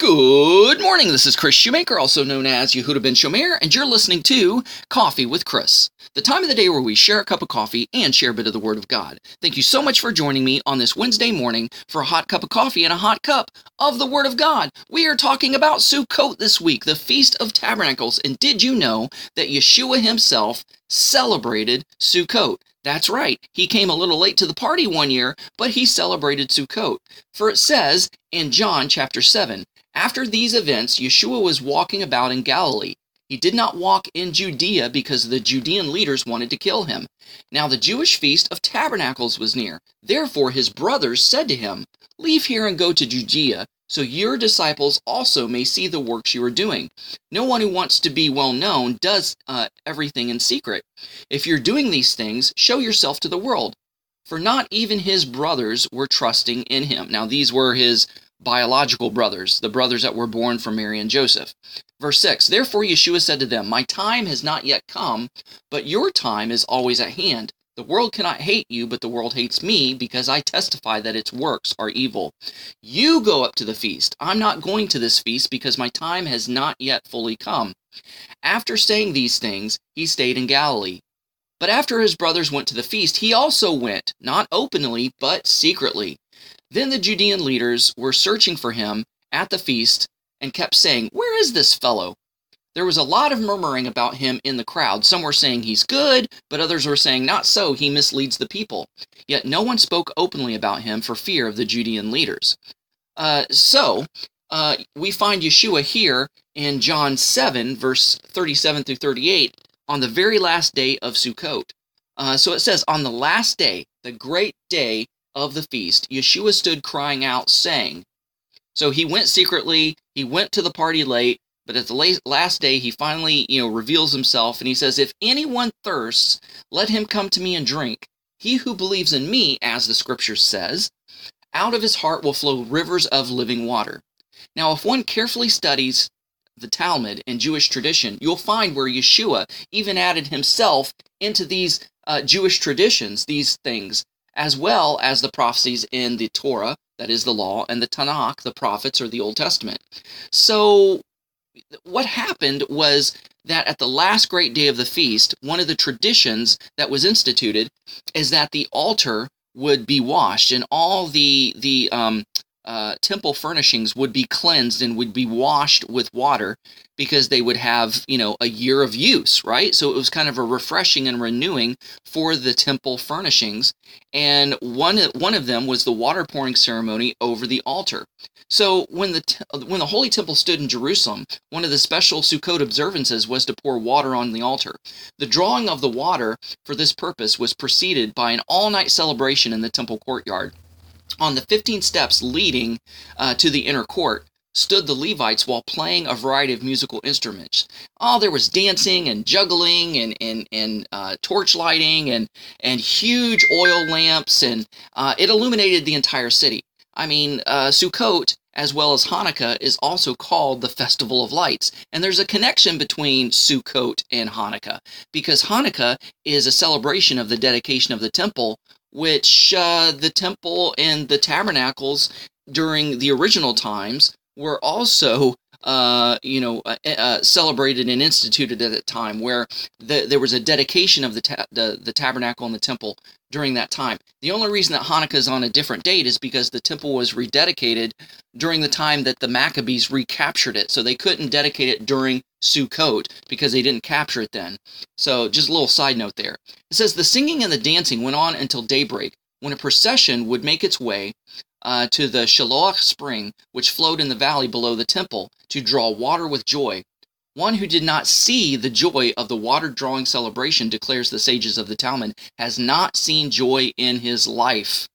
Good morning. This is Kris Shoemaker, also known as Yehudah ben Shomeyr, and you're listening to Coffee with Kris, the time of the day where we share a cup of coffee and share a bit of the Word of God. Thank you so much for joining me on this Wednesday morning for a hot cup of coffee and a hot cup of the Word of God. We are talking about Sukkot this week, the Feast of Tabernacles, and did you know that Yeshua himself celebrated Sukkot? That's right. He came a little late to the party one year, but he celebrated Sukkot. For it says in John chapter 7, after these events, Yeshua was walking about in Galilee. He did not walk in Judea because the Judean leaders wanted to kill him. Now the Jewish feast of tabernacles was near. Therefore his brothers said to him, Leave here and go to Judea, so your disciples also may see the works you are doing. No one who wants to be well known does uh, everything in secret. If you're doing these things, show yourself to the world. For not even his brothers were trusting in him. Now, these were his biological brothers, the brothers that were born from Mary and Joseph. Verse 6 Therefore Yeshua said to them, My time has not yet come, but your time is always at hand. The world cannot hate you, but the world hates me because I testify that its works are evil. You go up to the feast. I'm not going to this feast because my time has not yet fully come. After saying these things, he stayed in Galilee. But after his brothers went to the feast, he also went, not openly, but secretly. Then the Judean leaders were searching for him at the feast and kept saying, Where is this fellow? There was a lot of murmuring about him in the crowd. Some were saying he's good, but others were saying not so, he misleads the people. Yet no one spoke openly about him for fear of the Judean leaders. Uh, so, uh, we find Yeshua here in John 7, verse 37 through 38, on the very last day of Sukkot. Uh, so it says, On the last day, the great day of the feast, Yeshua stood crying out, saying, So he went secretly, he went to the party late, but at the last day, he finally, you know, reveals himself and he says, If anyone thirsts, let him come to me and drink. He who believes in me, as the scripture says, out of his heart will flow rivers of living water. Now, if one carefully studies the Talmud and Jewish tradition, you'll find where Yeshua even added himself into these uh, Jewish traditions, these things, as well as the prophecies in the Torah, that is the law, and the Tanakh, the prophets or the Old Testament. So what happened was that at the last great day of the feast, one of the traditions that was instituted is that the altar would be washed and all the the um, uh, temple furnishings would be cleansed and would be washed with water because they would have you know a year of use right? So it was kind of a refreshing and renewing for the temple furnishings. And one one of them was the water pouring ceremony over the altar. So when the when the holy temple stood in Jerusalem one of the special Sukkot observances was to pour water on the altar. The drawing of the water for this purpose was preceded by an all-night celebration in the temple courtyard on the 15 steps leading uh, to the inner court stood the Levites while playing a variety of musical instruments. Oh, there was dancing and juggling and and and uh, torch lighting and and huge oil lamps, and uh, it illuminated the entire city. I mean, uh, Sukkot as well as Hanukkah is also called the Festival of Lights. And there's a connection between Sukkot and Hanukkah because Hanukkah is a celebration of the dedication of the temple, which uh, the temple and the tabernacles during the original times were also uh, you know, uh, uh, celebrated and instituted at that time, where the, there was a dedication of the, ta- the the tabernacle and the temple during that time. The only reason that Hanukkah is on a different date is because the temple was rededicated during the time that the Maccabees recaptured it, so they couldn't dedicate it during Sukkot because they didn't capture it then. So, just a little side note there. It says the singing and the dancing went on until daybreak, when a procession would make its way uh, to the Shiloach spring, which flowed in the valley below the temple, to draw water with joy. One who did not see the joy of the water drawing celebration, declares the sages of the Talmud, has not seen joy in his life.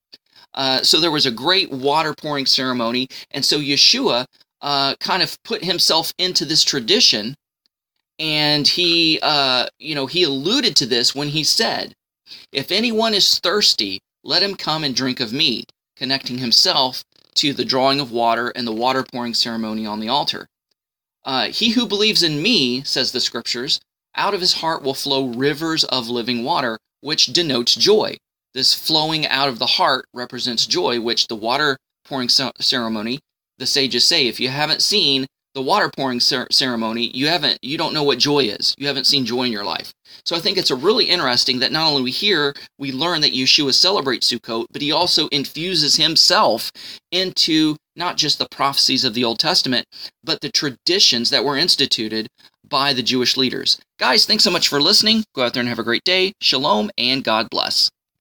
Uh, so there was a great water pouring ceremony, and so Yeshua uh, kind of put himself into this tradition, and he, uh, you know, he alluded to this when he said, "If anyone is thirsty, let him come and drink of me." Connecting himself to the drawing of water and the water pouring ceremony on the altar. Uh, he who believes in me, says the scriptures, out of his heart will flow rivers of living water, which denotes joy. This flowing out of the heart represents joy, which the water pouring ceremony the sages say if you haven't seen the water pouring cer- ceremony, you haven't you don't know what joy is. You haven't seen joy in your life. So I think it's a really interesting that not only we hear, we learn that Yeshua celebrates Sukkot, but he also infuses himself into not just the prophecies of the Old Testament, but the traditions that were instituted by the Jewish leaders. Guys, thanks so much for listening. Go out there and have a great day. Shalom and God bless.